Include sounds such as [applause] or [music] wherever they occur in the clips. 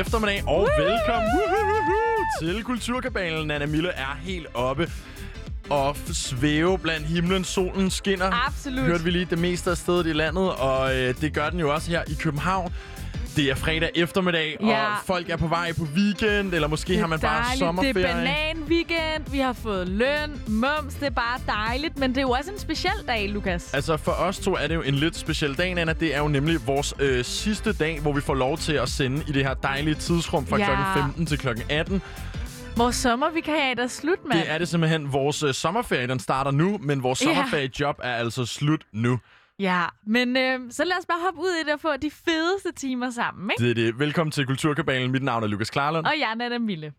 eftermiddag, og Woo! velkommen til Kulturkabalen. Anna Mille er helt oppe og svæve blandt himlen. Solen skinner. Absolut. Hørte vi lige det meste af stedet i landet, og øh, det gør den jo også her i København. Det er fredag eftermiddag, Ja. og folk er på vej på weekend, eller måske Det har man bare dejligt. sommerferie. Det er banan-weekend. Vi har fået løn, mums. Det er bare dejligt. Men det er jo også en speciel dag, Lukas. Altså for os to er det jo en lidt speciel dag, Anna. Det er jo nemlig vores øh, sidste dag, hvor vi får lov til at sende i det her dejlige tidsrum fra Ja. klokken 15 til klokken 18. Vores sommervikariat er slut, mand. Det er det simpelthen. Vores øh, sommerferie, den starter nu, men vores Ja. sommerferiejob er altså slut nu. Ja, men øh, så lad os bare hoppe ud i det og få de fedeste timer sammen, ikke? Det er det. Velkommen til Kulturkabalen. Mit navn er Lukas Klarlund. Og jeg er Nana Mille.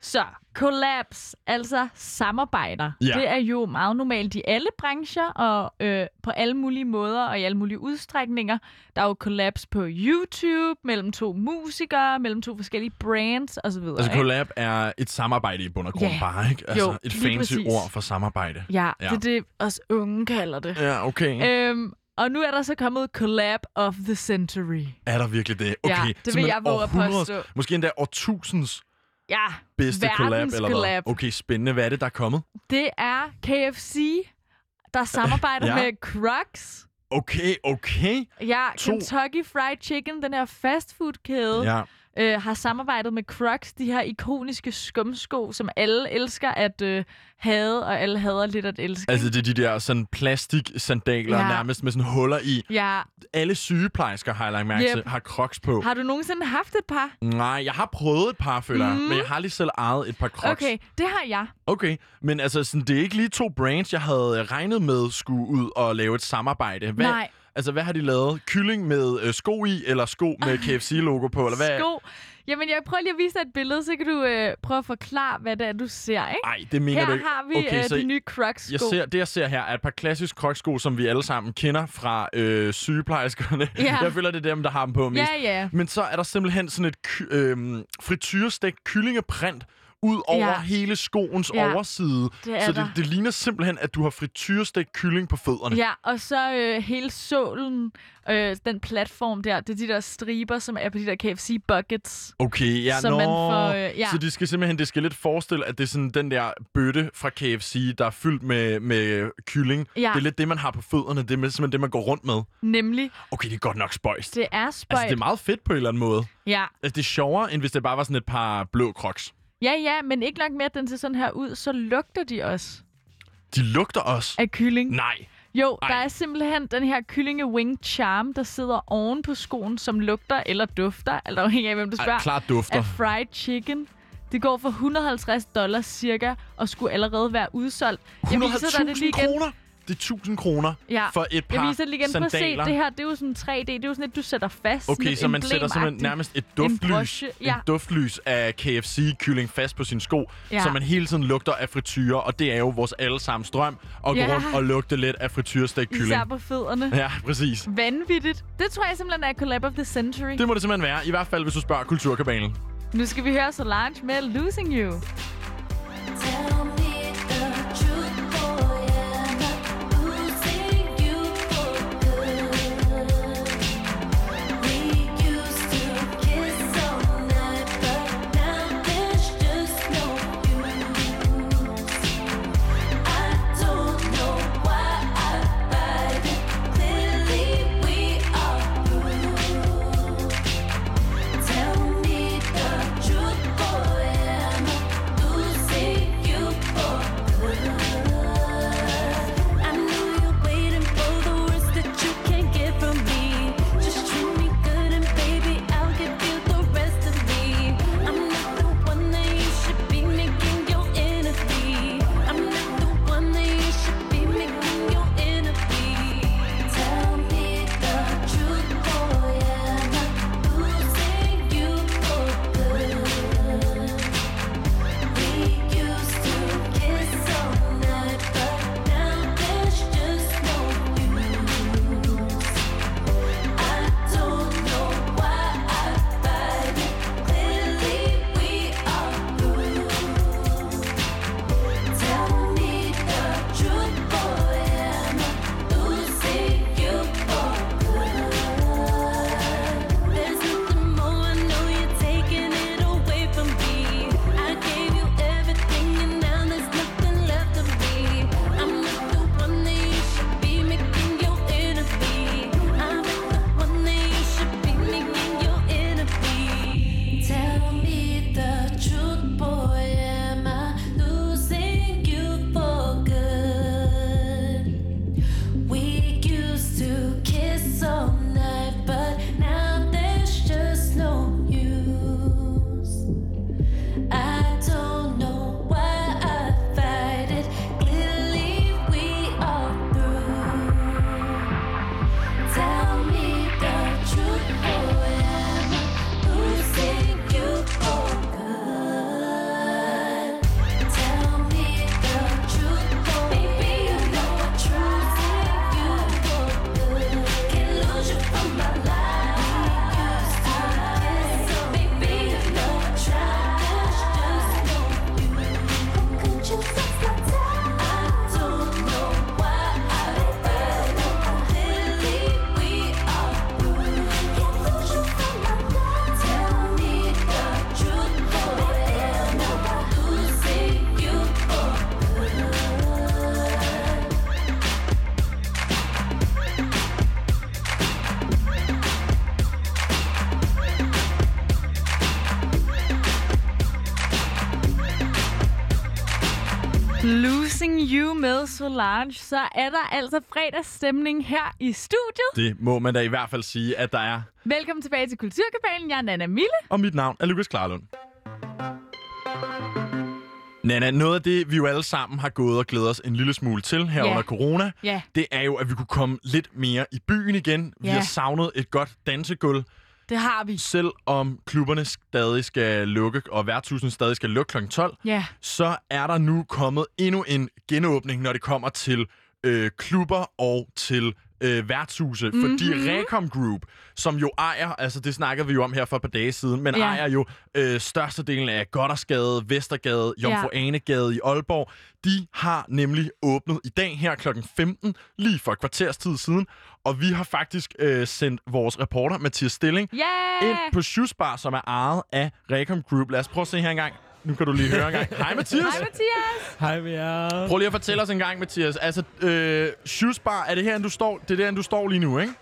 Så, collabs, altså samarbejder, Ja. det er jo meget normalt i alle brancher og øh, på alle mulige måder og i alle mulige udstrækninger. Der er jo collabs på YouTube, mellem to musikere, mellem to forskellige brands osv. Altså, ikke? collab er et samarbejde i bund og grund Ja. bare, ikke? Altså, Jo, et fancy præcis. ord for samarbejde. Ja, Ja. det er det, os unge kalder det. Ja, okay. Øhm, og nu er der så kommet Collab of the Century. Er der virkelig det? Okay. Ja, det vil jeg våge at påstå. Måske endda årtusindens Ja, bedste collab, eller hvad? collab. Okay, spændende. Hvad er det, der er kommet? Det er KFC, der samarbejder [laughs] Ja. med Crocs. Okay, okay. Ja, To- Kentucky Fried Chicken, den her fastfood-kæde, Ja. Øh, har samarbejdet med Crocs, de her ikoniske skumsko, som alle elsker at øh, have, og alle hader lidt at elske. Altså, det er de der sådan plastiksandaler, Ja. nærmest med sådan huller i. ja, Alle sygeplejersker, har jeg lagt mærke Yep. til, har crocs på. har du nogensinde haft et par? Nej, jeg har prøvet et par, føler mm. Men jeg har lige selv ejet et par crocs. Okay, det har jeg. Okay, men altså, sådan, det er ikke lige to brands, jeg havde regnet med skulle ud og lave et samarbejde. Hvad, Nej. Altså, hvad har de lavet? Kylling med øh, sko i, eller sko med KFC-logo på, eller hvad? Sko. Jamen, jeg prøver lige at vise dig et billede, så kan du øh, prøve at forklare, hvad det er, du ser, ikke? Nej, det mener Her du ikke. har vi okay, øh, så de nye Crocs-sko. jeg ser, det, jeg ser her, er et par klassiske crocs-sko, som vi alle sammen kender fra øh, sygeplejerskerne. Ja. [laughs] Jeg føler, det er dem, der har dem på mest. Ja, ja. Men så er der simpelthen sådan et øhm, frityrestegt kyllingeprint ud over Ja. hele skoens Ja, overside. det så det, der. det ligner simpelthen, at du har frityrestegt kylling på fødderne. Ja, og så øh, hele sålen, øh, den platform der, det er de der striber, som er på de der KFC buckets. Okay, ja, Så nå. man får, øh, ja. Så det skal simpelthen, det skal lidt forestille, at det er sådan den der bøtte fra KFC, der er fyldt med, med kylling. Ja. Det er lidt det, man har på fødderne. Det er simpelthen det, man går rundt med. Nemlig, Okay, det er godt nok spøjst. det er spøjt. Altså, det er meget fedt på en eller anden måde. Ja. Altså, det er sjovere, end hvis det bare var sådan et par blå crocs. Ja, ja, men ikke nok med, at den ser sådan her ud, så lugter de også De lugter også. af kylling. Nej. Jo, Ej. der er simpelthen den her kyllinge wing charm, der sidder oven på skoen, som lugter eller dufter, eller afhængig af, hvem du Ej, spørger, klart dufter. af fried chicken. Det går for 150 dollars cirka, og skulle allerede være udsolgt. Jeg viser dig det lige 100.000 igen. kroner? Det er 1000 kroner Ja. for et par Jeg viser det lige igen. Prøv at se, sandaler. det her, det er jo sådan 3D. Det er jo sådan et, du sætter fast. Okay, så man sætter simpelthen nærmest et duftlys, broche, ja. en duftlys af KFC-kylling fast på sin sko, Ja. så man hele tiden lugter af frityre, og det er jo vores allesammens drøm, at gå Ja. rundt og lugte lidt af frityrestegt kylling. Især på fødderne. Ja, præcis. Vanvittigt. Det tror jeg simpelthen er Collab of the Century. Det må det simpelthen være, i hvert fald hvis du spørger Kulturkabalen. Nu skal vi høre Solange med Losing You. Tell You med Solange, så er der altså fredagsstemning her i studiet. Det må man da i hvert fald sige, at der er. Velkommen tilbage til Kulturkabalen. Jeg er Nana Mille. Og mit navn er Lukas Klarlund. Nana, noget af det, vi jo alle sammen har gået og glædet os en lille smule til her Ja. under corona, Ja. det er jo, at vi kunne komme lidt mere i byen igen. Vi Ja. har savnet et godt dansegulv, Det har vi. selvom klubberne stadig skal lukke, og værtshusene stadig skal lukke kl. 12. Ja. så er der nu kommet endnu en genåbning, når det kommer til øh, klubber og til øh, værtshuse. Mm-hmm. Fordi Recom Group, som jo ejer, altså det snakkede vi jo om her for et par dage siden, men Ja. ejer jo øh, størstedelen af Goddersgade, Vestergade, Jomfru Ja. Anegade i Aalborg, de har nemlig åbnet i dag her kl. 15, lige for et kvarters tid siden. Og vi har faktisk øh, sendt vores reporter, Mathias Stilling, Yeah! ind på Shoes Bar, som er ejet af Recom Group. Lad os prøve at se her engang. Nu kan du lige høre en gang. Hej Mathias! Hej Mathias. Hej med jer. Prøv lige at fortælle os en gang, Mathias. Altså, øh, Shoes Bar, er det her, du står, det er der, du står lige nu, ikke?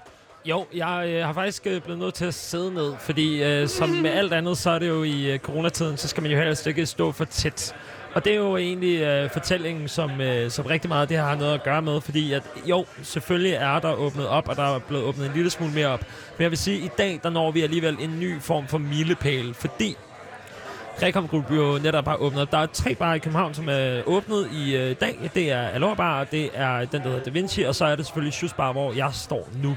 Jo, jeg øh, har faktisk øh, blevet nødt til at sidde ned, fordi øh, som med alt andet, så er det jo i øh, coronatiden, så skal man jo helst ikke stå for tæt. Og det er jo egentlig øh, fortællingen, som, øh, som rigtig meget det her har noget at gøre med, fordi at jo, selvfølgelig er der åbnet op, og der er blevet åbnet en lille smule mere op. Men jeg vil sige, at i dag, der når vi alligevel en ny form for milepæl, fordi Recom Group jo netop har åbnet op. Der er tre barer i København, som er åbnet i øh, dag. Det er Alora Bar, det er den, der hedder Da Vinci, og så er det selvfølgelig Shoes Bar, hvor jeg står nu.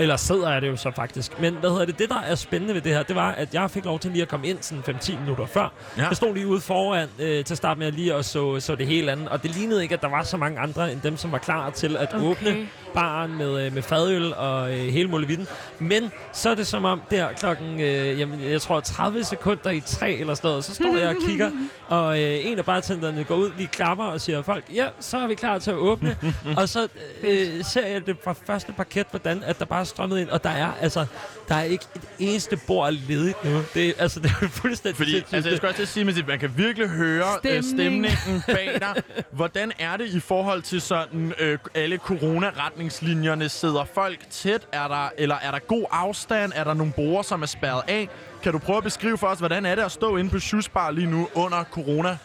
Eller sidder jeg det jo så faktisk. Men hvad hedder det? Det, der er spændende ved det her, det var, at jeg fik lov til lige at komme ind sådan 5-10 minutter før. Ja. Jeg stod lige ude foran øh, til at starte med at lige og så, så det hele andet. Og det lignede ikke, at der var så mange andre end dem, som var klar til at Okay. åbne baren med, øh, med fadøl og øh, hele muligheden. Men så er det som om der klokken, øh, jamen, jeg tror 30 sekunder i tre eller sådan noget, så står jeg og [laughs] kigger, og øh, en af bartenderne går ud, lige klapper og siger folk, ja, så er vi klar til at åbne. [laughs] og så øh, ser jeg det fra første parket, hvordan at der bare er strømmet ind, og der er altså, der er ikke et eneste bord ledigt nu. Det, er- altså, det er fuldstændig Fordi, sindssygt. altså, jeg skal også til at sige, at man kan virkelig høre Stemning. Stemning. stemningen [laughs] bag dig. Hvordan er det i forhold til sådan øh, alle coronaretningslinjerne? Sidder folk tæt? Er der, eller er der god afstand? Er der nogle borer, som er spærret af? Kan du prøve at beskrive for os, hvordan er det at stå inde på Shoes Bar lige nu under corona?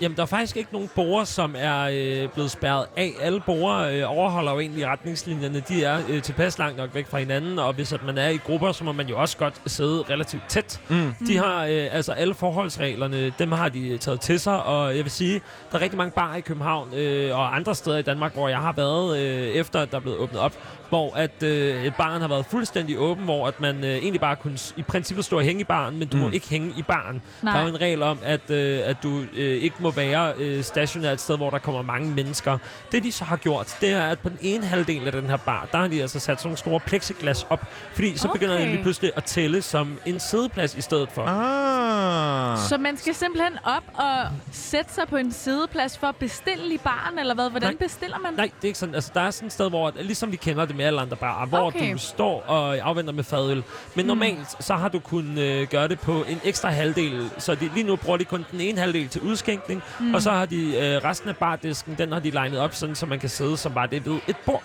Jamen, der er faktisk ikke nogen borer, som er øh, blevet spærret af. Alle borer øh, overholder jo egentlig retningslinjerne. De er øh, tilpas langt nok væk fra hinanden, og hvis at man er i grupper, så må man jo også godt sidde relativt tæt. Mm. De har øh, altså alle forholdsreglerne, dem har de taget til sig, og jeg vil sige, der er rigtig mange barer i København øh, og andre steder i Danmark, hvor jeg har været, øh, efter at der er blevet åbnet op, hvor at øh, et barn har været fuldstændig åben, hvor at man øh, egentlig bare kunne i princippet stå og hænge i baren, men du mm. må ikke hænge i baren. Nej. Der er jo en regel om, at, øh, at du øh, ikke må være øh, stationær et sted, hvor der kommer mange mennesker. Det de så har gjort, det er, at på den ene halvdel af den her bar, der har de altså sat sådan nogle store plexiglas op, fordi så okay. begynder den lige pludselig at tælle som en sædeplads i stedet for. Ah. Så man skal simpelthen op og sætte sig på en sideplads for at bestille i baren, eller hvad? Hvordan Nej. bestiller man? Nej, det er ikke sådan. Altså, der er sådan et sted, hvor, ligesom vi kender det med alle andre barer, hvor Okay. du står og afventer med fadøl. Men normalt, så har du kunnet øh, gøre det på en ekstra halvdel. Så de, lige nu bruger de kun den ene halvdel til udskænkning, mm. og så har de øh, resten af bardisken, den har de legnet op, sådan, så man kan sidde som bare det ved et bord.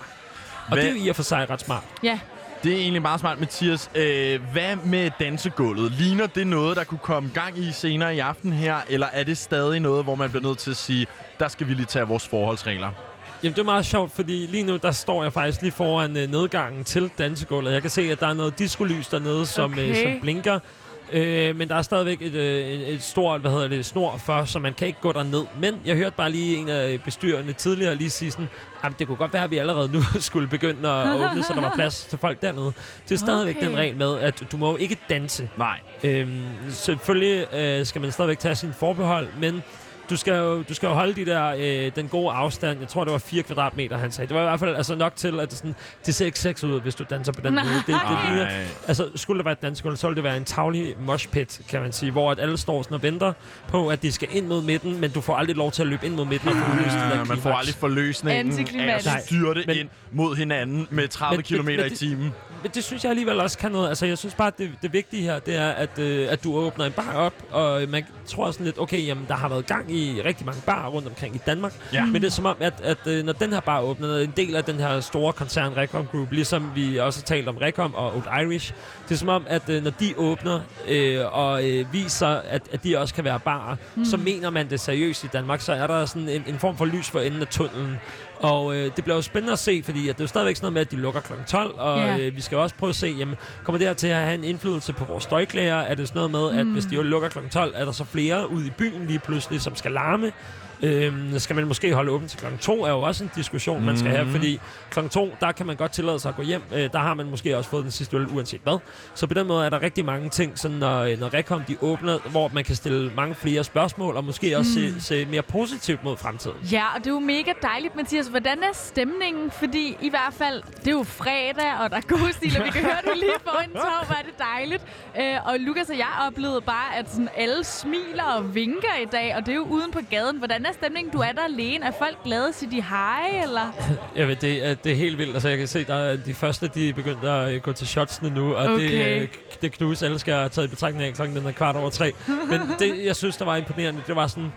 Og Hvad- det er jo i og for sig ret smart. Ja. Det er egentlig meget smart, Mathias. Øh, hvad med dansegulvet? Ligner det noget, der kunne komme gang i senere i aften her, eller er det stadig noget, hvor man bliver nødt til at sige, der skal vi lige tage vores forholdsregler? Jamen, det er meget sjovt, fordi lige nu, der står jeg faktisk lige foran øh, nedgangen til dansegulvet. Jeg kan se, at der er noget diskolys dernede, som, øh, Okay. som blinker. Øh, men der er stadigvæk et, øh, et, stort, hvad hedder det, snor for, så man kan ikke gå derned. Men jeg hørte bare lige en af bestyrerne tidligere lige sige sådan, at det kunne godt være, at vi allerede nu [laughs] skulle begynde at åbne, så der var plads til folk dernede. Det er stadigvæk Okay. den regel med, at du må jo ikke danse. Nej. Øhm, selvfølgelig øh, skal man stadigvæk tage sin forbehold, men du skal jo, du skal jo holde de der, øh, den gode afstand. Jeg tror, det var 4 kvadratmeter, han sagde. Det var i hvert fald altså nok til, at det, sådan, det ser ikke sexet ud, hvis du danser på den måde. Det, det ligner, Ej. altså, skulle det være et dansegulv, så ville det være en tavlig moshpit, kan man sige, hvor at alle står sådan og venter på, at de skal ind mod midten, men du får aldrig lov til at løbe ind mod midten og det der Ja, man får aldrig forløsningen af at styrte Men- ind mod hinanden med 30 Men- km men- i det- timen. men det synes jeg alligevel også kan noget. Altså, jeg synes bare, at det, det vigtige her, det er, at, øh, at du åbner en bar op, og man tror sådan lidt, okay, jamen, der har været gang i rigtig mange barer rundt omkring i Danmark. Ja. Men det er som om, at, at øh, når den her bar åbner, når en del af den her store koncern Recom Group, ligesom vi også har talt om Recom og Old Irish, det er som om, at øh, når de åbner øh, og øh, viser, at, at de også kan være barer, mm. så mener man det seriøst i Danmark. Så er der sådan en, en form for lys for enden af tunnelen. Og øh, det bliver jo spændende at se, fordi at det er jo stadigvæk sådan noget med, at de lukker kl. 12, og Ja. øh, vi skal jo også prøve at se, jamen, kommer det her til at have en indflydelse på vores støjklager? Er det sådan noget med, at hvis de jo lukker kl. 12, er der så flere ude i byen lige pludselig, som skal larme? Øhm, skal man måske holde åbent til kl. 2, er jo også en diskussion, man skal have, Mhm. fordi kl. 2, der kan man godt tillade sig at gå hjem. Øh, der har man måske også fået den sidste øl, uanset hvad. Så på den måde er der rigtig mange ting, sådan når, øh, når Recom de åbner, hvor man kan stille mange flere spørgsmål, og måske også se, se mere positivt mod fremtiden. Ja, og det er jo mega dejligt, Mathias. Hvordan er stemningen? Fordi i hvert fald, det er jo fredag, og der er god stil, og vi kan høre det lige foran tog, hvor er det dejligt. Øh, og Lukas og jeg oplevede bare, at sådan alle smiler og vinker i dag, og det er jo uden på gaden. Hvordan er stemningen? Du er der alene. Er folk glade? Siger de hej, eller? [laughs] Jeg ved, det, er, det er helt vildt. Altså, jeg kan se, der er de første, de er begyndt at gå til shotsene nu, og det, Okay. øh, det knus, alle skal have taget i betragtning af klokken den er kvart over tre. Men det, jeg synes, der var imponerende, det var sådan,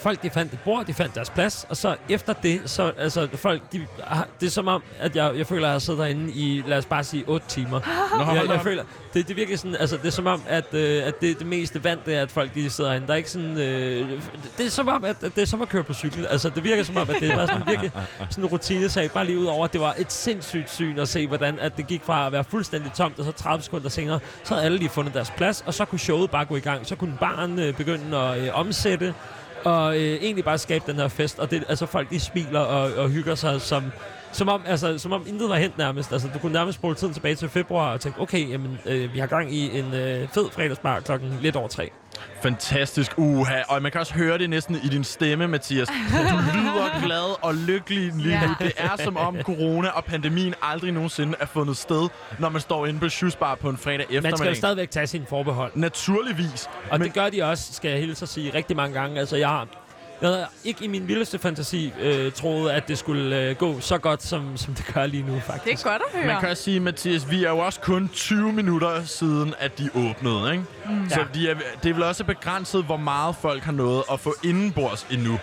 folk de fandt et bord, de fandt deres plads, og så efter det, så altså folk, de, har- det er som om, at jeg, jeg føler, at jeg har siddet derinde i, lad os bare sige, 8 timer. Nå, jeg, jeg føler, det, det virker sådan, altså det er som om, at, øh, at det, det meste vand, det er, at folk de sidder herinde. Der er ikke sådan, øh, det er som om, at, at det er som at køre på cykel. Altså det virker som om, at det er bare sådan virkelig sådan en rutinesag, bare lige ud over, at det var et sindssygt syn at se, hvordan at det gik fra at være fuldstændig tomt, og så 30 sekunder senere, så havde alle lige fundet deres plads, og så kunne showet bare gå i gang. Så kunne baren øh, begynde at øh, omsætte, og øh, egentlig bare skabe den her fest. Og det, altså folk de smiler og, og hygger sig som, som om, altså, som om intet var hent nærmest. Altså, du kunne nærmest spole tiden tilbage til februar og tænke, okay, jamen, øh, vi har gang i en øh, fed fredagsbar klokken lidt over tre. Fantastisk. Uha. Og man kan også høre det næsten i din stemme, Mathias. Du lyder glad og lykkelig lige Ja. nu. Det er som om corona og pandemien aldrig nogensinde er fundet sted, når man står inde på Shoesbar på en fredag Man skal jo eftermiddag. stadigvæk tage sine forbehold. Naturligvis. Og Men- det gør de også, skal jeg hilse at sige, rigtig mange gange. Altså, jeg har jeg havde ikke i min vildeste fantasi øh, troet, at det skulle øh, gå så godt, som, som det gør lige nu, faktisk. Det er godt at høre. Man kan også sige, Mathias, vi er jo også kun 20 minutter siden, at de åbnede, ikke? Mm. Så Ja. de er, det er vel også begrænset, hvor meget folk har nået at få indenbords endnu.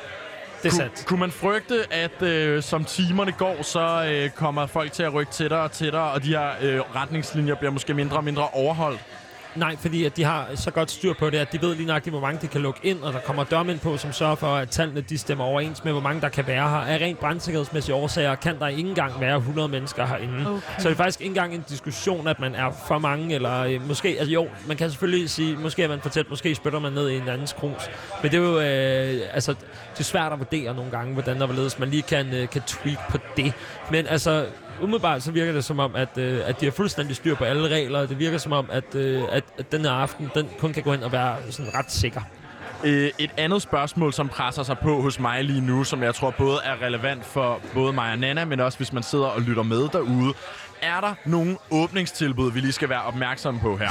Det er sandt. kunne man frygte, at øh, som timerne går, så øh, kommer folk til at rykke tættere og tættere, og de her øh, retningslinjer bliver måske mindre og mindre overholdt? Nej, fordi at de har så godt styr på det, at de ved lige nøjagtigt, hvor mange de kan lukke ind, og der kommer dørmænd på, som sørger for, at tallene de stemmer overens med, hvor mange der kan være her. Af rent brandsikkerhedsmæssige årsager kan der ikke engang være 100 mennesker herinde. Okay. Så det er faktisk ikke engang en diskussion, at man er for mange, eller øh, måske, altså jo, man kan selvfølgelig sige, måske er man for tæt, måske spytter man ned i en andens krus. Men det er jo, øh, altså, det er svært at vurdere nogle gange, hvordan der hvorledes man lige kan, øh, kan tweak på det. Men altså, umiddelbart så virker det som om, at, øh, at de har fuldstændig styr på alle regler, og det virker som om, at, øh, at, at den her aften, den kun kan gå ind og være sådan ret sikker. Øh, et andet spørgsmål, som presser sig på hos mig lige nu, som jeg tror både er relevant for både mig og Nana, men også hvis man sidder og lytter med derude. Er der nogle åbningstilbud, vi lige skal være opmærksomme på her?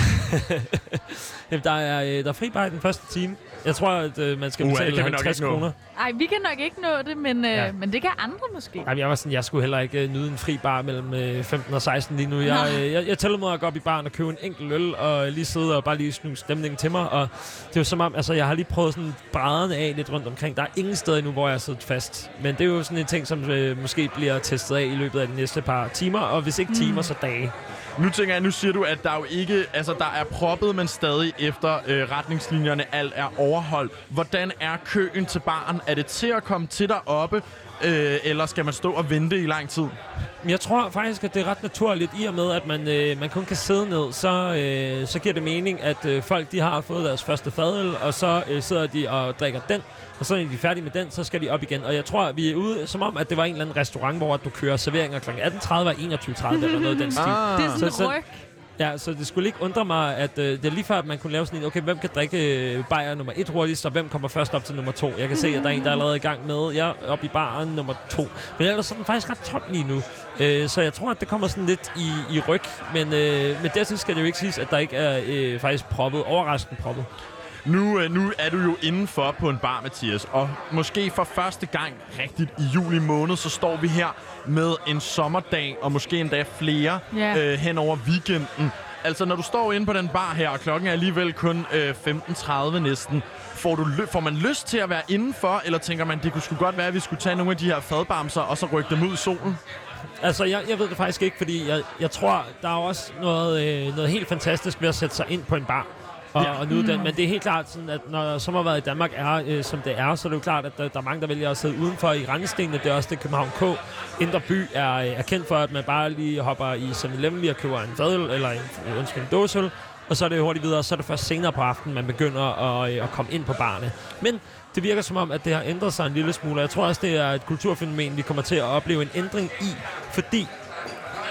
[laughs] Jamen, der er, øh, der er fri bar i den første time. Jeg tror, at øh, man skal betale nok 50 ikke nå. kroner. Ej, vi kan nok ikke nå det, men, øh, Ja. men det kan andre måske. Jamen, jeg var sådan, jeg skulle heller ikke øh, nyde en fri bar mellem øh, 15 og 16 lige nu. Jeg, øh, jeg, jeg tæller mig at gå op i baren og købe en enkelt øl, og lige sidde og bare lige snuse stemningen til mig. Og det er jo som om, altså, jeg har lige prøvet sådan brædderne af lidt rundt omkring. Der er ingen steder endnu, hvor jeg har siddet fast. Men det er jo sådan en ting, som øh, måske bliver testet af i løbet af de næste par timer. Og hvis ikke timer, så dage. Nu tænker jeg, nu siger du, at der jo ikke, altså der er proppet, men stadig efter øh, retningslinjerne alt er overholdt. Hvordan er køen til baren? Er det til at komme til deroppe, øh, eller skal man stå og vente i lang tid? Men Jeg tror faktisk, at det er ret naturligt, i og med, at man, øh, man kun kan sidde ned, så, øh, så giver det mening, at øh, folk de har fået deres første fadøl, og så øh, sidder de og drikker den, og så når de er færdige med den, så skal de op igen. Og jeg tror, at vi er ude, som om, at det var en eller anden restaurant, hvor du kører serveringer kl. 18.30 og 21.30 eller noget i den stil. Ah. Det er sådan Så- så- ryg. Ja, så det skulle ikke undre mig, at øh, det er lige før, at man kunne lave sådan en, okay, hvem kan drikke øh, bajer nummer et hurtigst, og hvem kommer først op til nummer to? Jeg kan se, at der er en, der er allerede i gang med, ja, op i baren nummer to. Men ellers er den faktisk ret tom lige nu. Øh, så jeg tror, at det kommer sådan lidt i, i ryg. Men, øh, men dertil skal det jo ikke siges, at der ikke er øh, faktisk proppet, overraskende proppet. Nu, øh, nu er du jo indenfor på en bar, Mathias, og måske for første gang rigtigt i juli måned, så står vi her med en sommerdag, og måske endda flere Ja. øh, hen over weekenden. Altså, når du står inde på den bar her, og klokken er alligevel kun øh, 15.30 næsten, får, du får man lyst til at være indenfor, eller tænker man, det kunne sgu godt være, at vi skulle tage nogle af de her fadbamser, og så rykke dem ud i solen? Altså, jeg, jeg ved det faktisk ikke, fordi jeg, jeg tror, der er også noget, øh, noget helt fantastisk ved at sætte sig ind på en bar. Og, Ja. og nyde den. Men det er helt klart sådan, at når sommerværet i Danmark er, øh, som det er, så er det jo klart, at der, der er mange, der vælger at sidde udenfor i randstenene. Det er også det, København K. Indre By er, øh, er kendt for, at man bare lige hopper i 7-Eleven lige og køber en fadøl, eller en, øh, undskyld, en dåseøl. Og så er det hurtigt videre, og så er det først senere på aftenen, man begynder at, øh, at komme ind på barne. Men det virker som om, at det har ændret sig en lille smule. og Jeg tror også, det er et kulturfænomen, vi kommer til at opleve en ændring i, fordi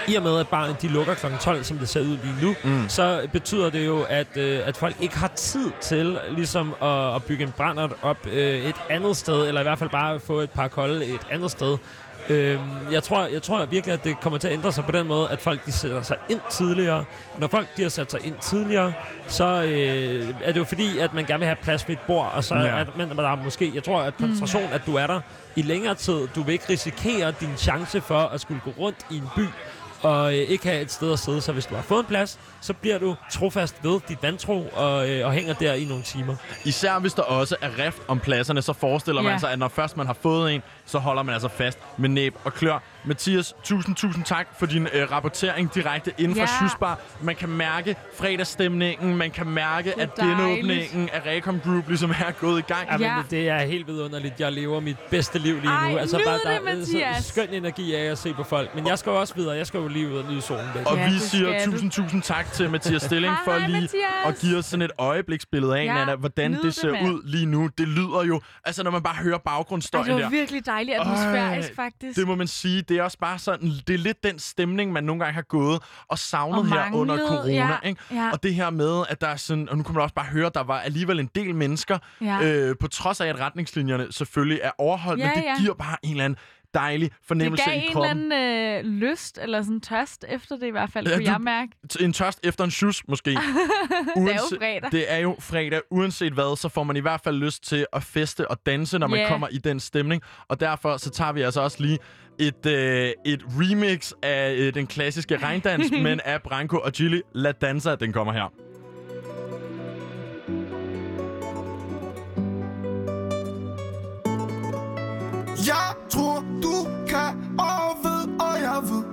i og med, at barnet de lukker kl. 12, som det ser ud lige nu, mm. så betyder det jo, at, øh, at folk ikke har tid til ligesom at, at bygge en brændert op øh, et andet sted, eller i hvert fald bare få et par kolde et andet sted. Øhm, jeg, tror, jeg tror virkelig, at det kommer til at ændre sig på den måde, at folk de sætter sig ind tidligere. Når folk de har sat sig ind tidligere, så øh, er det jo fordi, at man gerne vil have plads ved et bord, og så Ja. at man, der er måske, jeg tror, at koncentration, at du er der i længere tid, du vil ikke risikere din chance for at skulle gå rundt i en by, og øh, ikke have et sted at sidde. Så hvis du har fået en plads, så bliver du trofast ved dit vantro og, øh, og hænger der i nogle timer. Især hvis der også er rift om pladserne, så forestiller Ja. man sig, at når først man har fået en, så holder man altså fast med næb og klør. Mathias, tusind, tusind tak for din øh, rapportering direkte inden for Ja. Sjusbar. Man kan mærke fredagsstemningen, man kan mærke, Det er at genåbningen af Recom Group ligesom er gået i gang. Ja. Ja. Men det er helt vidunderligt. Jeg lever mit bedste liv lige Ej, nu. Altså, nyd der det, er så skøn energi af at se på folk. Men jeg skal jo også videre. Jeg skal jo lige ud og nyde solen. Baby. Og Ja, vi det siger skal du. tusind, tusind tak til Mathias [laughs] Stilling for lige Mathias. at give os sådan et øjebliksbillede af, Ja, Nana, hvordan nyd det det, ser mand. ud lige nu. Det lyder jo, altså når man bare hører Ej, baggrundsstøjen det var der. virkelig dejligt atmosfærisk, faktisk. Det må man sige. Det er også bare sådan, det er lidt den stemning, man nogle gange har gået og savnet Og her under manglet, corona. ja, ikke? ja. Og det her med, at der er sådan, og nu kan man også bare høre, der var alligevel en del mennesker, Ja. øh, på trods af, at retningslinjerne selvfølgelig er overholdt, Ja, men det ja. giver bare en eller anden dejlig Det fornemmelse gav i en eller kroppen. anden øh, lyst, eller sådan tørst efter det i hvert fald, Ja, kunne du- jeg mærke. En tørst efter en sjus, måske. [laughs] Det er jo fredag. Det er jo fredag. Uanset hvad, så får man i hvert fald lyst til at feste og danse, når man Ja. kommer i den stemning. Og derfor så tager vi altså også lige et, øh, et remix af øh, den klassiske regndans, [laughs] men af Branko og Chili. La Danza, den kommer her. Tror, du kan og ved, og jeg ved.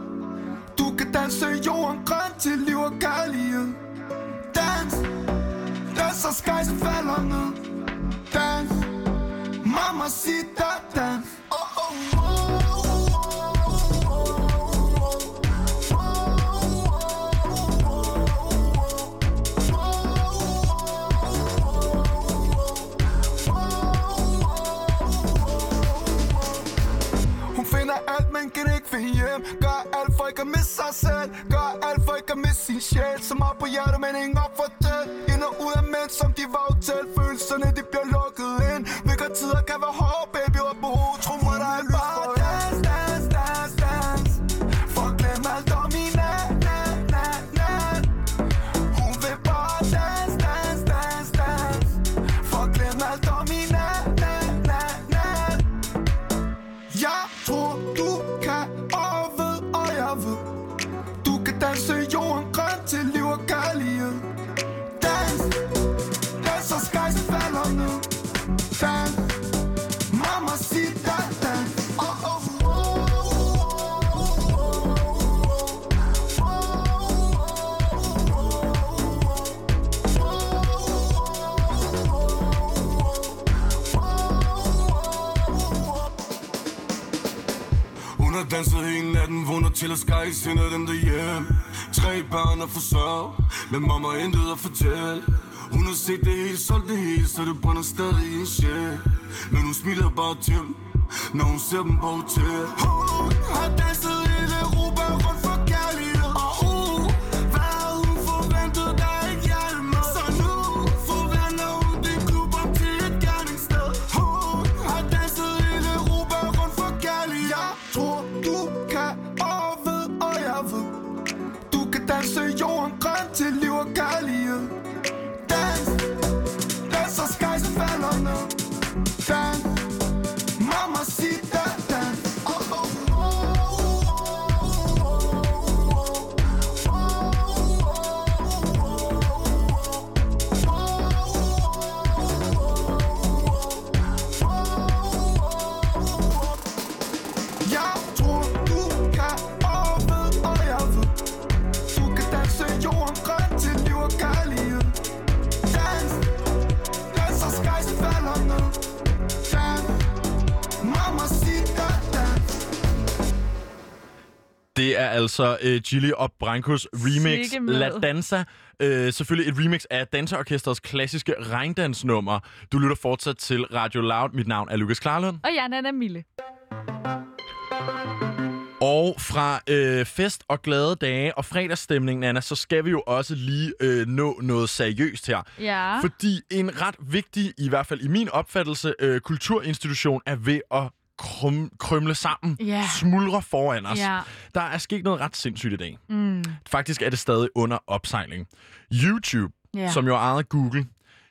Du kan danse jorden grøn til liv og kærlighed. Dans, dans så skejsen falder ned. Dans, mamma siger dans. Oh, oh, oh, men finde hjem Gør alt for ikke at miste sig selv. Gør alt for ikke at miste sin sjæl Så meget på hjertet, men ingen op for det Ind og ud af mænd, som de var til Følelserne, de bliver lukket ind. Hvilke tider kan være hårde, baby? Og på tro mig, der er bare til at skære sin den derhjem Tre børn at forsørge, men mamma intet at fortælle. Hun har set det hele, solgt det hele, så det brænder stadig i en sjæl. Men hun smiler bare til dem, når hun ser dem på hotel. Hun har danset altså øh, Gilly og Brancos remix Sikke. La Danza. Øh, selvfølgelig et remix af Danseorkestrets klassiske regndansnummer. Du lytter fortsat til Radio Loud. Mit navn er Lukas Klarlund. Og jeg er Nana Mille. Og fra øh, fest og glade dage og fredagsstemningen, Anna, så skal vi jo også lige øh, nå noget seriøst her. Ja. Fordi en ret vigtig, i hvert fald i min opfattelse, øh, kulturinstitution er ved at krum, krymle sammen, Ja. smuldre foran os. Ja. Der er sket noget ret sindssygt i dag. Mm. Faktisk er det stadig under opsejling. YouTube, Ja. som jo er ejet af Google,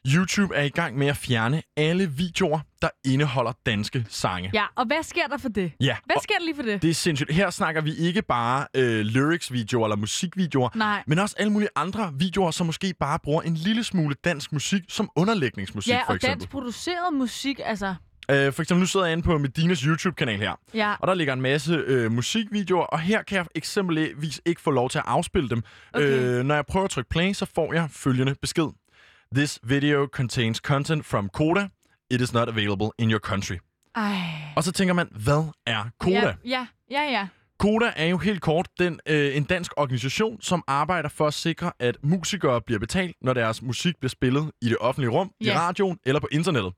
YouTube er i gang med at fjerne alle videoer, der indeholder danske sange. Ja, og hvad sker der for det? Ja, Hvad og sker der lige for det? det er sindssygt. Her snakker vi ikke bare øh, lyrics-videoer eller musikvideoer, Nej. men også alle mulige andre videoer, som måske bare bruger en lille smule dansk musik som underlægningsmusik, Ja, for og eksempel. dansk produceret musik, altså... Øh, for eksempel, nu sidder jeg inde på Medinas YouTube-kanal her, Ja, og der ligger en masse øh, musikvideoer, og her kan jeg eksempelvis ikke få lov til at afspille dem. Okay. Øh, når jeg prøver at trykke play, så får jeg følgende besked. This video contains content from Koda. It is not available in your country. ej. Og så tænker man, hvad er Koda? Ja, ja, ja, ja. Koda er jo helt kort den, øh, en dansk organisation, som arbejder for at sikre, at musikere bliver betalt, når deres musik bliver spillet i det offentlige rum, i Ja. radioen eller på internettet.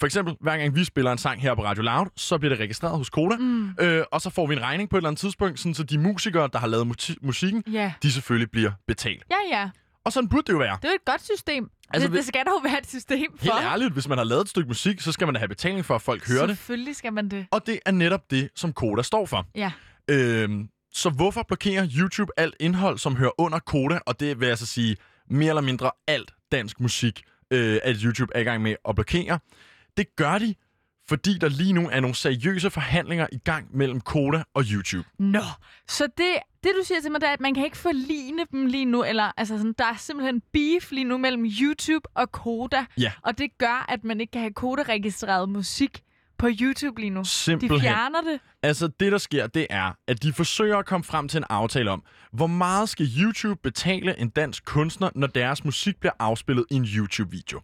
For eksempel, hver gang vi spiller en sang her på Radio Loud, så bliver det registreret hos Koda, Mm. øh, og så får vi en regning på et eller andet tidspunkt, sådan, så de musikere, der har lavet muti- musikken, Ja, de selvfølgelig bliver betalt. ja, ja. Og sådan burde det jo være. Det er jo et godt system. Altså, det, det skal der jo være et system for. Helt ærligt, hvis man har lavet et stykke musik, så skal man da have betaling for, at folk hører det. Selvfølgelig skal man det. Og det er netop det, som Koda står for. Ja. Øhm, så hvorfor blokerer YouTube alt indhold, som hører under Koda? Og det vil altså sige mere eller mindre alt dansk musik, øh, at YouTube er i gang med at blokere. Det gør de, fordi der lige nu er nogle seriøse forhandlinger i gang mellem Koda og YouTube. Nå, så det, det du siger til mig, det er, at man kan ikke forligne dem lige nu, eller altså sådan, der er simpelthen beef lige nu mellem YouTube og Koda, Ja, og det gør, at man ikke kan have Koda-registreret musik på YouTube lige nu. De simpelthen. fjerner det. Altså, det der sker, det er, at de forsøger at komme frem til en aftale om, hvor meget skal YouTube betale en dansk kunstner, når deres musik bliver afspillet i en YouTube-video.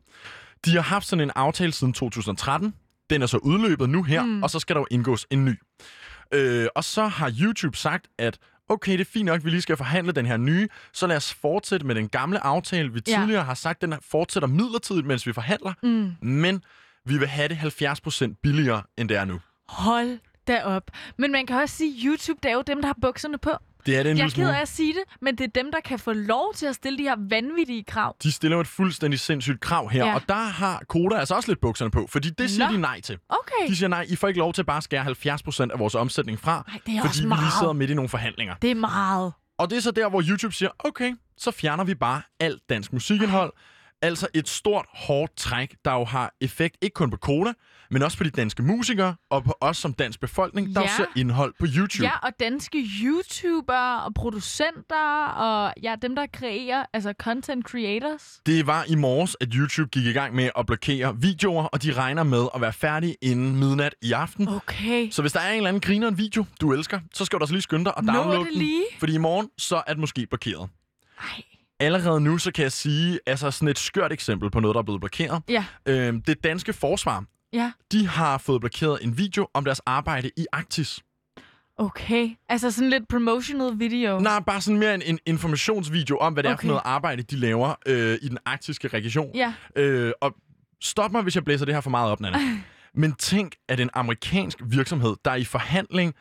De har haft sådan en aftale siden 2013. Den er så udløbet nu her, mm. og så skal der jo indgås en ny. Øh, og så har YouTube sagt, at okay, det er fint nok, vi lige skal forhandle den her nye, så lad os fortsætte med den gamle aftale. Vi Ja. tidligere har sagt, den fortsætter midlertidigt, mens vi forhandler, Mm. men vi vil have det 70% billigere, end det er nu. Hold da op. Men man kan også sige, at YouTube, det er jo dem, der har bukserne på. Det er det en Jeg er ked af at sige det, men det er dem, der kan få lov til at stille de her vanvittige krav. De stiller jo et fuldstændig sindssygt krav her, ja. Og der har Koda altså også lidt bukserne på, fordi det siger Nå. de nej til. Okay. De siger nej, I får ikke lov til at bare skære 70% af vores omsætning fra, Ej, det er fordi også vi lige meget. sidder midt i nogle forhandlinger. Det er meget. Og det er så der, hvor YouTube siger, okay, så fjerner vi bare alt dansk musikindhold. Altså et stort, hårdt træk, der jo har effekt ikke kun på Koda, men også på de danske musikere og på os som dansk befolkning, der Ja. ser indhold på YouTube. Ja, og danske YouTubere og producenter og ja, dem, der kreerer, altså content creators. Det var i morges, at YouTube gik i gang med at blokere videoer, og de regner med at være færdige inden midnat i aften. Okay. Så hvis der er en eller anden griner en video, du elsker, så skal du altså lige skynde dig og downloade det den. lige. Fordi i morgen, så er den måske blokeret. Ej. Allerede nu, så kan jeg sige, altså sådan et skørt eksempel på noget, der er blevet blokeret. Ja, Øhm, det danske forsvar, ja. de har fået blokeret en video om deres arbejde i Arktis. Okay. Altså sådan lidt promotional video. Nej, bare sådan mere en, en informationsvideo om, hvad det er for Okay. noget arbejde, de laver øh, i den arktiske region. Ja. Øh, og stop mig, hvis jeg blæser det her for meget op, Nana. [laughs] Men tænk, at en amerikansk virksomhed, der er i forhandling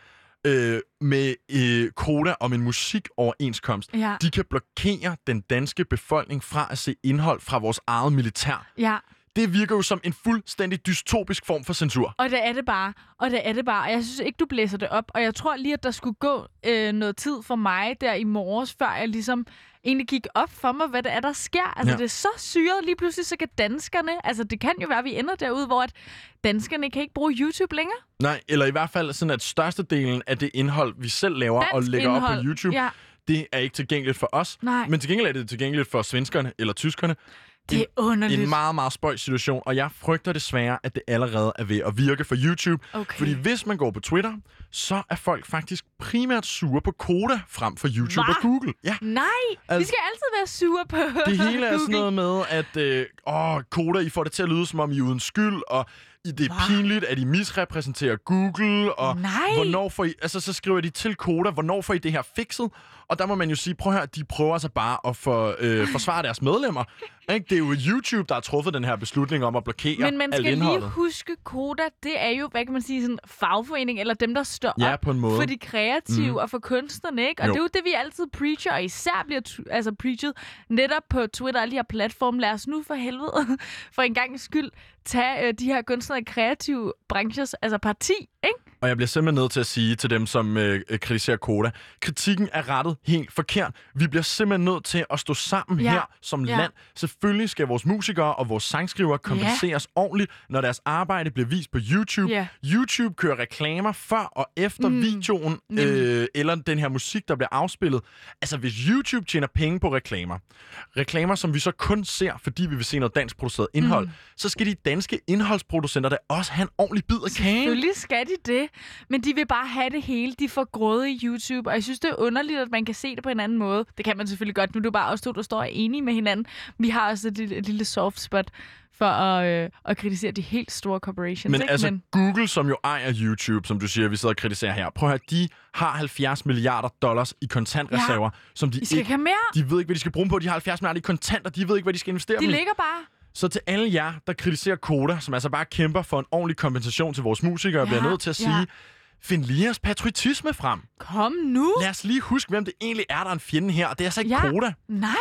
øh, med øh, Koda om en musikoverenskomst, Ja. de kan blokere den danske befolkning fra at se indhold fra vores eget militær. Ja. Det virker jo som en fuldstændig dystopisk form for censur. Og det er det bare. Og det er det bare. Og jeg synes ikke, du blæser det op. Og jeg tror lige, at der skulle gå øh, noget tid for mig der i morges, før jeg ligesom egentlig gik op for mig, hvad det er, der sker. Altså, Ja. det er så syret. Lige pludselig, så kan danskerne... Altså, det kan jo være, at vi ender derude, hvor at danskerne kan ikke bruge YouTube længere. Nej, eller i hvert fald sådan, at størstedelen af det indhold, vi selv laver og Dansk lægger op indhold. på YouTube, Ja, det er ikke tilgængeligt for os. nej. Men til gengæld er det tilgængeligt for svenskerne eller tyskerne. Det er underligt. En meget, meget spøjs situation, og jeg frygter desværre, at det allerede er ved at virke for YouTube. Okay. Fordi hvis man går på Twitter, så er folk faktisk primært sure på Koda frem for YouTube Hva? og Google. Ja, Nej, Altså- vi skal altid være sure på det hele er sådan Google. noget med, at øh, åh, Koda, I får det til at lyde, som om I er uden skyld, og I- Det er pinligt, at I misrepræsenterer Google, og Nej. hvornår får I... Altså, så skriver de til Koda, hvornår får I det her fikset? Og der må man jo sige, prøv at høre, de prøver altså bare at for, øh, forsvare deres medlemmer. Ikke? Det er jo YouTube, der har truffet den her beslutning om at blokere Men man skal lige huske, Koda, det er jo, hvad kan man sige, sådan fagforening, eller dem, der står Ja, op på en måde. for de kreative mm. og for kunstnerne, ikke? Og Jo. det er jo det, vi altid preacher, og især bliver altså preachet netop på Twitter og alle de her platforme. Lad os nu for helvede, [laughs] for en gang skyld, tage øh, de her kunstnere i kreative branchers, altså parti, ikke? Og jeg bliver simpelthen nødt til at sige til dem, som øh, øh, kritiserer Koda, kritikken er rettet helt forkert. Vi bliver simpelthen nødt til at stå sammen Ja. her som Ja. land. Selvfølgelig skal vores musikere og vores sangskrivere kompenseres ordentligt, når deres arbejde bliver vist på YouTube. Ja. YouTube kører reklamer før og efter mm. videoen, øh, eller den her musik, der bliver afspillet. Altså, hvis YouTube tjener penge på reklamer, reklamer, som vi så kun ser, fordi vi vil se noget dansk produceret indhold, mm. så skal de danske indholdsproducenter da også have en ordentlig bid af kagen. Selvfølgelig skal de det, men de vil bare have det hele. De får gråde i YouTube, og jeg synes, det er underligt, at man kan se det på en anden måde. Det kan man selvfølgelig godt. Nu er det bare os to, der står og enige med hinanden. Vi har også et lille, et lille soft spot for at, øh, at kritisere de helt store corporations. Men ikke? altså, men Google, som jo ejer YouTube, som du siger, vi sidder og kritiserer her. Prøv at høre, de har 70 milliarder dollars i kontantreserver, som de vi skal ikke... have mere. De ved ikke, hvad de skal bruge dem på. De har 70 milliarder i kontanter. De ved ikke, hvad de skal investere De dem i. ligger bare. Så til alle jer, der kritiserer Koda, som altså bare kæmper for en ordentlig kompensation til vores musikere, ja, bliver nødt til at ja. sige, find lige jeres patriotisme frem. Kom nu. Lad os lige huske, hvem det egentlig er, der er en fjende her. Og det er altså ikke Ja. Koda. Nej.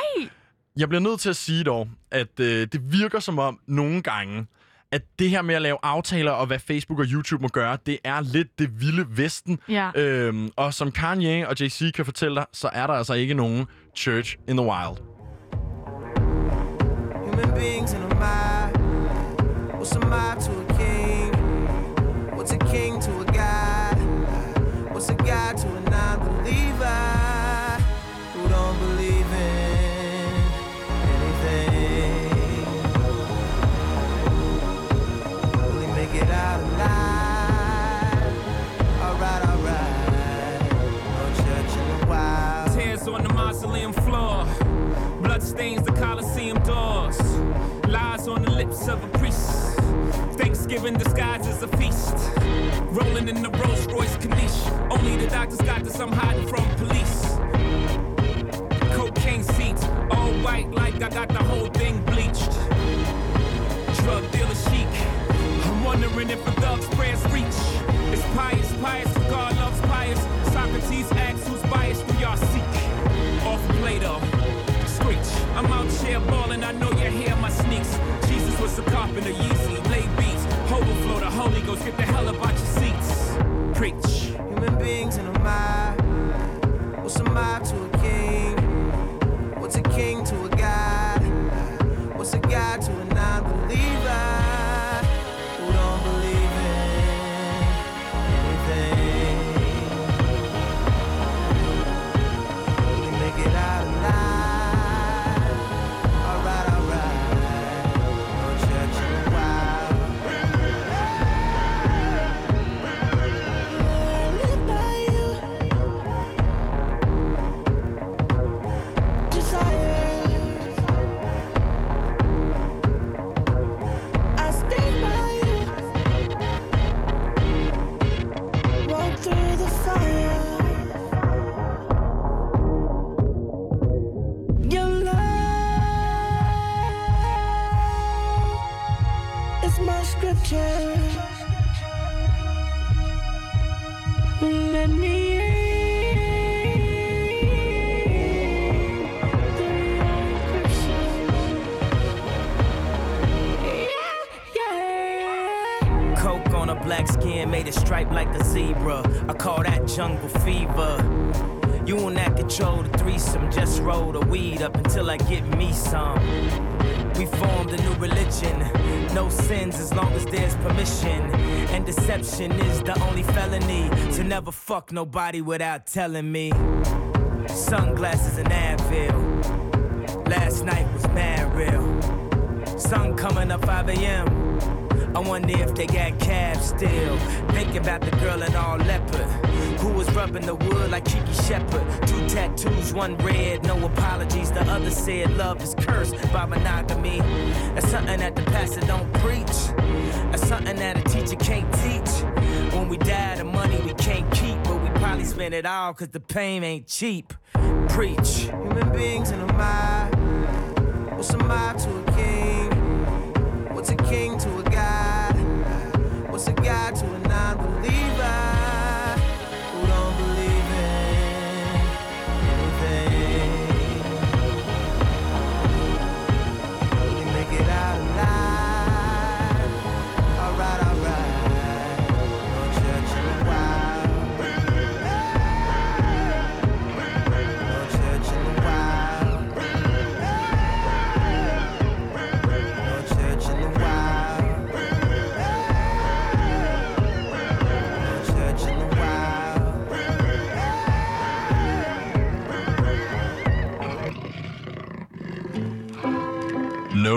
Jeg bliver nødt til at sige dog, at øh, det virker som om nogle gange, at det her med at lave aftaler og hvad Facebook og YouTube må gøre, det er lidt det vilde vesten. Ja. Øhm, og som Kanye og JC kan fortælle dig, så er der altså ikke nogen church in the wild. Beings in a mob. What's a mob to a king? What's a king to a god? What's a god to a non-believer who don't believe in anything? Will he make it out alive? Alright, alright. No church in the wild. Tears on the mausoleum floor. Blood stains the Colosseum doors. On the lips of a priest. Thanksgiving disguised as a feast. Rolling in the Rolls Royce Caniche. Only the doctors got this, I'm hiding from police. Cocaine seats, all white like I got the whole thing bleached. Drug dealer chic. I'm wondering if a thug's prayers reach. It's pious, pious, God loves pious. Socrates asks who's biased, who y'all seek. Off Plato, screech. I'm out here balling, I know you hear my sneaks. Jesus was a carpenter, Yeezy, lay beats. Overflow the Holy Ghost, get the hell up out your seats. Preach. Human beings in a mob. What's a mob to fuck nobody without telling me. Sunglasses and Advil. Last night was mad real. Sun coming up 5 a.m. I wonder if they got cabs still. Thinking about the girl in all leopard. Who was rubbing the wood like Kiki Shepard. Two tattoos, one red, no apologies. The other said love is cursed by monogamy. That's something that the pastor don't preach. That's something that a teacher can't teach. When we die, the money we can't keep, but we probably spend it all cause the pain ain't cheap. Preach. Human beings in a mob. What's a mob to a king? What's a king to a god? What's a god to a non-believer who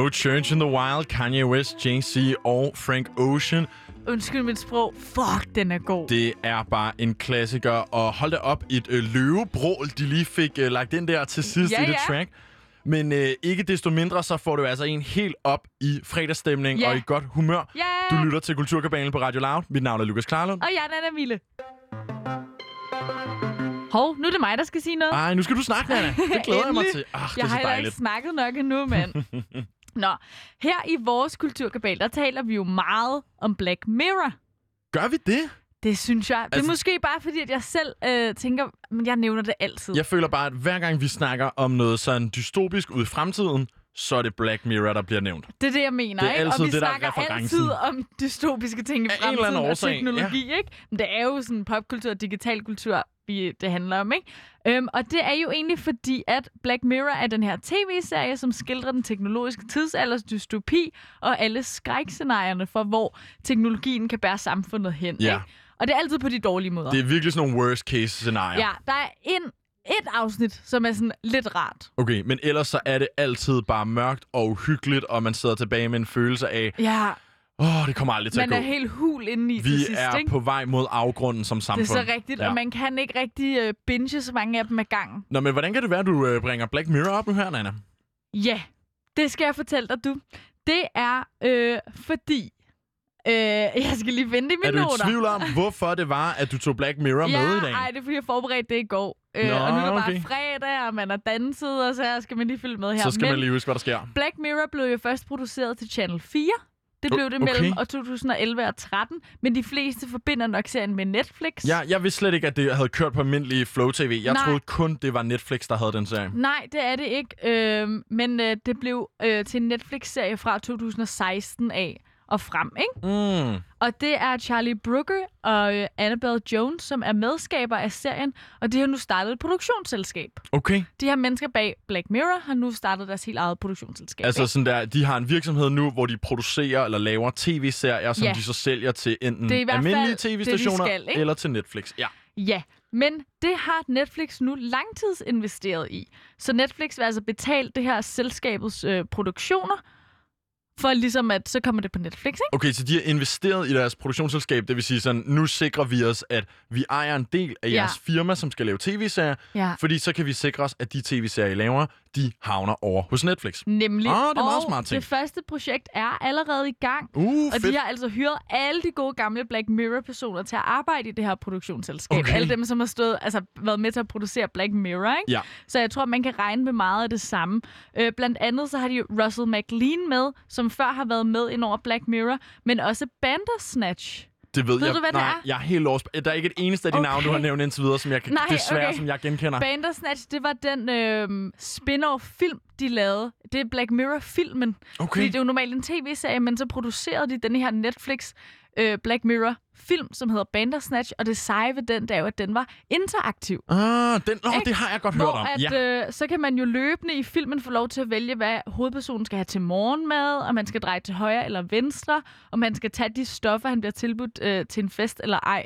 No Church in the Wild, Kanye West, Jay-Z og Frank Ocean. Undskyld mit sprog. Fuck, den er god. Det er bare en klassiker. Og hold da op, et øh, løvebrål, de lige fik øh, lagt ind der til sidst Ja, i det ja. track. Men øh, ikke desto mindre, så får du altså en helt op i fredagsstemning Ja. og i godt humør. Ja. Du lytter til Kulturkabalen på Radio Loud. Mit navn er Lukas Klarlund. Og jeg er Nana Mille. Hov, nu er det mig, der skal sige noget. Ej, nu skal du snakke, Nana. Det glæder [laughs] jeg mig til. Ach, det jeg er har så ikke dejligt. snakket nok endnu, mand. [laughs] Nå, her i vores kulturkabal, der taler vi jo meget om Black Mirror. Gør vi det? Det synes jeg. Det er Altså- måske bare fordi, at jeg selv øh, tænker, men jeg nævner det altid. Jeg føler bare, at hver gang vi snakker om noget sådan dystopisk ud i fremtiden, så er det Black Mirror, der bliver nævnt. Det er det, jeg mener, Det er ikke? altid og vi det, der er snakker altid om dystopiske ting i Af en eller fremtiden anden og årsag, teknologi, ikke? Men det er jo sådan popkultur og digital kultur, vi, det handler om, ikke? Øhm, og det er jo egentlig fordi, at Black Mirror er den her tv-serie, som skildrer den teknologiske tidsalders dystopi og alle skrækscenarierne for, hvor teknologien kan bære samfundet hen, Ja. ikke? Og det er altid på de dårlige måder. Det er virkelig sådan nogle worst case scenarier. Ja, der er en, et afsnit, som er sådan lidt rart. Okay, men ellers så er det altid bare mørkt og uhyggeligt, og man sidder tilbage med en følelse af, Ja, åh, det kommer aldrig til man at er gå. helt hul indeni Vi til sidst, er ikke? på vej mod afgrunden som Det samfund. er så rigtigt, Ja. og man kan ikke rigtig øh, binge så mange af dem ad gangen. Nå, men hvordan kan det være, at du øh, bringer Black Mirror op nu her, Nana? Ja, det skal jeg fortælle dig, du. Det er øh, fordi... Øh, [laughs] jeg skal lige vente i Er mine du noter. i tvivl om, [laughs] hvorfor det var, at du tog Black Mirror ja, med i dag? ej, det er fordi, jeg forberedte det i går. Øh, Nå, og nu er det bare okay. fredag, og man er danset, og så skal man lige følge med her. Så skal Men man lige huske, hvad der sker. Black Mirror blev jo først produceret til Channel 4. Det blev det okay. mellem år 2011 og 13, men de fleste forbinder nok serien med Netflix. Ja, jeg vidste slet ikke, at det havde kørt på almindelig Flow TV. Jeg Nej. troede kun, det var Netflix, der havde den serie. Nej, det er det ikke. Øhm, men øh, det blev øh, til en Netflix-serie fra 2016 af og frem, ikke? Mm. Og det er Charlie Brooker og øh, Annabelle Jones, som er medskaber af serien, og de har nu startet et produktionsselskab. Okay. De her mennesker bag Black Mirror har nu startet deres helt eget produktionsselskab. Altså ikke? sådan der, de har en virksomhed nu, hvor de producerer eller laver tv-serier, som Ja. de så sælger til enten Det er i hvert fald almindelige det, de tv-stationer skal, ikke? eller til Netflix. Ja. Ja, men det har Netflix nu langtidsinvesteret i. Så Netflix vil altså betale det her selskabets øh, produktioner, for ligesom at, så kommer det på Netflix, ikke? Okay, så de har investeret i deres produktionsselskab. Det vil sige sådan, nu sikrer vi os, at vi ejer en del af Ja. jeres firma, som skal lave tv-serier. Ja. Fordi så kan vi sikre os, at de tv-serier, I laver, de havner over hos Netflix. Nemlig. Ah, det er meget smart ting. det første projekt er allerede i gang. Uh, Og fedt. de har altså hyret alle de gode gamle Black Mirror-personer til at arbejde i det her produktionsselskab. Okay. Alle dem, som har stået, altså, været med til at producere Black Mirror. Ikke? Ja. Så jeg tror, man kan regne med meget af det samme. Øh, blandt andet så har de Russell McLean med, som før har været med ind over Black Mirror, men også Bandersnatch. Det ved, Ved jeg. du, hvad det Nej, er? jeg er helt lost. Der er ikke et eneste af de Okay. navne, du har nævnt indtil videre, som jeg kan, Nej, desværre, okay. som jeg genkender. Bandersnatch, det var den øh, spin-off-film, de lavede. Det er Black Mirror-filmen. Okay. Fordi det er jo normalt en tv-serie, men så producerede de den her Netflix øh, Black Mirror-film, som hedder Bandersnatch, og det seje ved den, det er jo, at den var interaktiv. Ah, den, oh, det har jeg godt hørt Hvor om. at, Ja. øh, så kan man jo løbende i filmen få lov til at vælge, hvad hovedpersonen skal have til morgenmad, og man skal dreje til højre eller venstre, og man skal tage de stoffer, han bliver tilbudt øh, til en fest eller ej.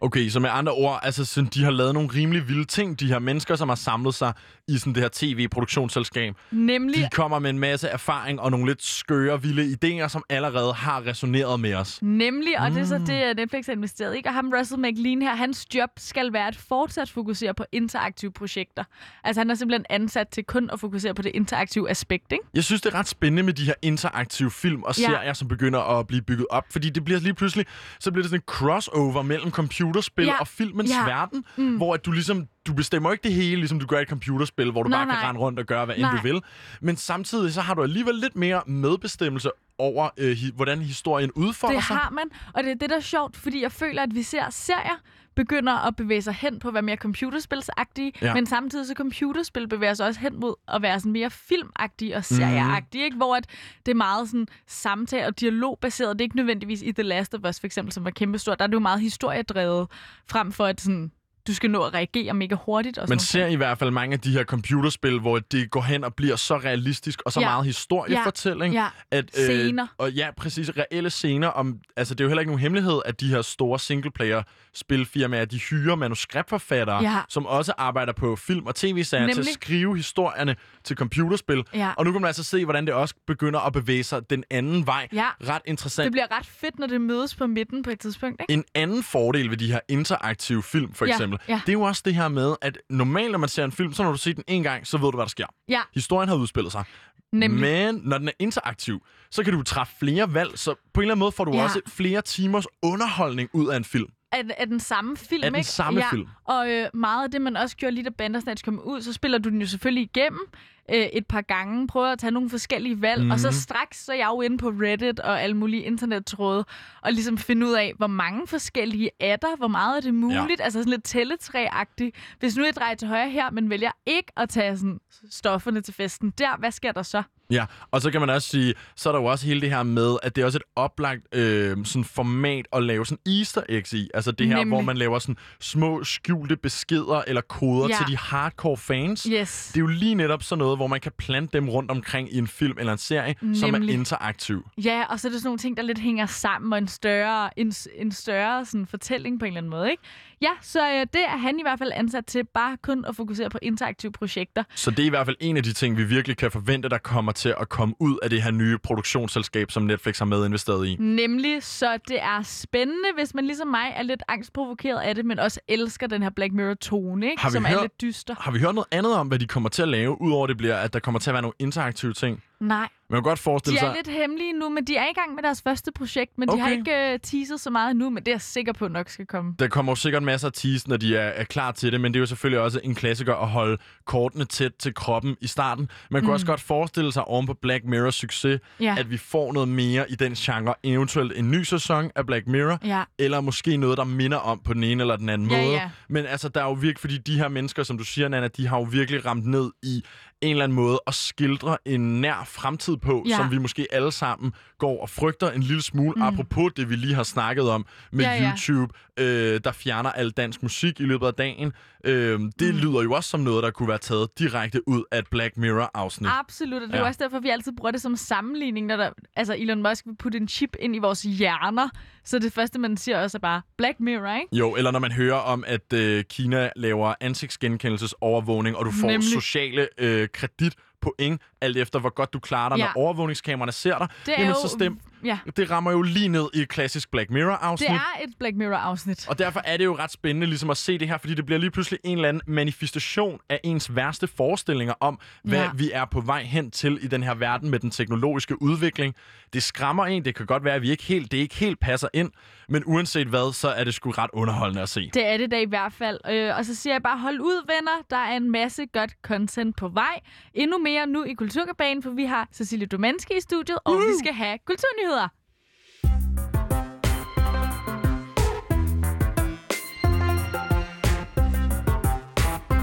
Okay, så med andre ord, altså sådan, de har lavet nogle rimelig vilde ting, de her mennesker, som har samlet sig i sådan det her tv-produktionsselskab. Nemlig, De kommer med en masse erfaring og nogle lidt skøre, vilde idéer, som allerede har resoneret med os. Nemlig, og det er så Mm. det, at Netflix har investeret i. Og ham, Russell McLean her, hans job skal være at fortsat fokusere på interaktive projekter. Altså han er simpelthen ansat til kun at fokusere på det interaktive aspekt, ikke? Jeg synes, det er ret spændende med de her interaktive film og Ja. serier, som begynder at blive bygget op. Fordi det bliver lige pludselig, så bliver det sådan en crossover mellem computerspil Ja. og filmens Ja. verden, mm. hvor at du ligesom du bestemmer ikke det hele, ligesom du gør i et computerspil, hvor du Nej, bare kan nej. rende rundt og gøre, hvad end Nej. du vil. Men samtidig så har du alligevel lidt mere medbestemmelse over, øh, hi- hvordan historien udfolder Det sig. har man, og det er det, der er sjovt, fordi jeg føler, at vi ser serier begynder at bevæge sig hen på at være mere computerspilsagtige, Ja. men samtidig så computerspil bevæger sig også hen mod at være sådan mere filmagtige og serieagtige, ikke? hvor at det er meget sådan samtale- og dialogbaseret. Det er ikke nødvendigvis i The Last of Us, for eksempel, som var kæmpestort. Der er det jo meget historiedrevet, frem for at sådan, du skal nå at reagere mega hurtigt. Og Man ser i hvert fald mange af de her computerspil, hvor det går hen og bliver så realistisk og så Ja. meget historiefortælling. Ja. At, øh, Scener. Og ja, præcis. Reelle scener. Om, altså, det er jo heller ikke nogen hemmelighed, at de her store singleplayer-spilfirmaer, de hyrer manuskriptforfattere, Ja. som også arbejder på film og tv-serier til at skrive historierne til computerspil. Ja. Og nu kan man altså se, hvordan det også begynder at bevæge sig den anden vej. Ja. Ret interessant. Det bliver ret fedt, når det mødes på midten på et tidspunkt, ikke? En anden fordel ved de her interaktive film, for Ja, eksempel, ja. det er jo også det her med, at normalt, når man ser en film, så når du ser den en gang, så ved du, hvad der sker. Ja, Historien har udspillet sig. nemlig. Men når den er interaktiv, så kan du træffe flere valg, så på en eller anden måde får du Ja. også flere timers underholdning ud af en film. Af, af den samme film, Af den ikke? samme ja. film. Og øh, meget af det, man også gjorde lige da Bandersnatch kom ud, så spiller du den jo selvfølgelig igennem øh, et par gange, prøver at tage nogle forskellige valg, mm-hmm. og så straks så er jeg jo inde på Reddit og alle mulige internettråde, og ligesom finde ud af, hvor mange forskellige er der, hvor meget er det muligt, ja. altså sådan lidt tælletræ-agtigt. Hvis nu jeg drejer til højre her, men vælger ikke at tage sådan stofferne til festen der, hvad sker der så? Ja, og så kan man også sige, så er der jo også hele det her med, at det er også et oplagt øh, sådan format at lave sådan easter eggs i. Altså det her, Nemlig. hvor man laver sådan små skjulte beskeder eller koder Ja. til de hardcore fans. Yes. Det er jo lige netop sådan noget, hvor man kan plante dem rundt omkring i en film eller en serie, som er Nemlig. interaktiv. Ja, og så er det sådan nogle ting, der lidt hænger sammen, og en større, en, en større sådan, fortælling på en eller anden måde, ikke? Ja, så øh, det er han i hvert fald ansat til, bare kun at fokusere på interaktive projekter. Så det er i hvert fald en af de ting, vi virkelig kan forvente, der kommer til at komme ud af det her nye produktionsselskab, som Netflix har medinvesteret i. Nemlig, så det er spændende, hvis man ligesom mig er lidt angstprovokeret af det, men også elsker den her Black Mirror-tone, ikke? Har vi som er hørt- lidt dyster. Har vi hørt noget andet om, hvad de kommer til at lave, udover det bliver, at der kommer til at være nogle interaktive ting? Nej, Man kan godt de forestille sig... er lidt hemmelige nu, men de er i gang med deres første projekt, men okay. de har ikke uh, teaset så meget endnu, men det er jeg sikker på nok skal komme. Der kommer jo sikkert masser af tease, når de er, er klar til det, men det er jo selvfølgelig også en klassiker at holde kortene tæt til kroppen i starten. Man kunne mm. også godt forestille sig oven på Black Mirrors succes, Ja. at vi får noget mere i den genre, eventuelt en ny sæson af Black Mirror, Ja. eller måske noget, der minder om på den ene eller den anden Ja, måde. ja. Men altså, der er jo virkelig, fordi de her mennesker, som du siger, Nana, de har jo virkelig ramt ned i en eller anden måde at skildre en nær fremtid på, Ja. som vi måske alle sammen går og frygter en lille smule, mm. apropos det, vi lige har snakket om med Ja, ja. YouTube, øh, der fjerner al dansk musik i løbet af dagen. Øh, det mm. lyder jo også som noget, der kunne være taget direkte ud af et Black Mirror-afsnit. Absolut, og det er Ja. også derfor, vi altid bruger det som sammenligning, når der, altså Elon Musk vil putte en chip ind i vores hjerner, så det første, man siger også er bare Black Mirror, ikke? Jo, eller når man hører om, at øh, Kina laver ansigtsgenkendelsesovervågning, og du får Nemlig. sociale øh, kredit point, alt efter hvor godt du klarer dig, Ja. når overvågningskameraerne ser dig. Det er Jamen, jo, så stem, Ja, det rammer jo lige ned i et klassisk Black Mirror-afsnit. det er et Black Mirror-afsnit. Og derfor er det jo ret spændende ligesom at se det her, fordi det bliver lige pludselig en eller anden manifestation af ens værste forestillinger om, hvad Ja. vi er på vej hen til i den her verden med den teknologiske udvikling. Det skræmmer en, det kan godt være, at vi ikke helt, det ikke helt passer ind, men uanset hvad, så er det sgu ret underholdende at se. Det er det da i hvert fald. Øh, og så siger jeg bare, hold ud, venner. Der er en masse godt content på vej. Endnu mere nu i Kulturkabanen, for vi har Cecilie Domanski i studiet, og vi skal have kulturnyheder.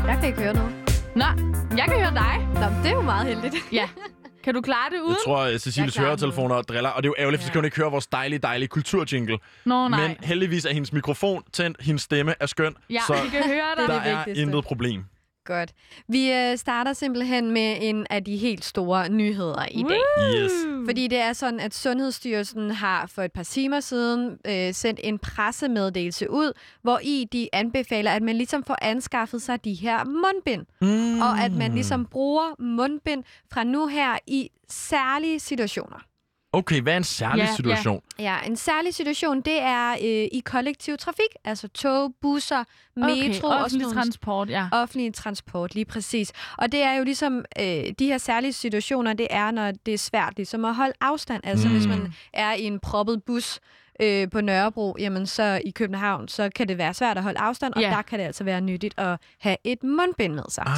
Jeg kan ikke høre noget. Nå, jeg kan høre dig. Nå, det er jo meget heldigt. [laughs] Ja. Kan du klare det uden? Jeg tror, at Cecilies høretelefoner driller, og det er jo ærgerligt, for så kan hun ikke høre vores dejlige, dejlige kulturjingle. Nå, nej. Men heldigvis er hendes mikrofon tændt, hendes stemme er skøn, ja, så vi kan høre dig. der det er intet problem. Godt. Vi øh, starter simpelthen med en af de helt store nyheder i dag. Yes. Fordi det er sådan, at Sundhedsstyrelsen har for et par timer siden øh, sendt en pressemeddelelse ud, hvor i de anbefaler, at man ligesom får anskaffet sig de her mundbind. Mm. Og at man ligesom bruger mundbind fra nu her i særlige situationer. Okay, hvad er en særlig Ja, ja. situation? Ja, en særlig situation, det er øh, i kollektiv trafik, altså tog, busser, metro okay, og offentlig nogle transport, ja. offentlig transport, lige præcis. Og det er jo ligesom, øh, de her særlige situationer, det er, når det er svært ligesom at holde afstand. Altså mm. hvis man er i en proppet bus øh, på Nørrebro, jamen så i København, så kan det være svært at holde afstand, og Ja. der kan det altså være nyttigt at have et mundbind med sig. Ah,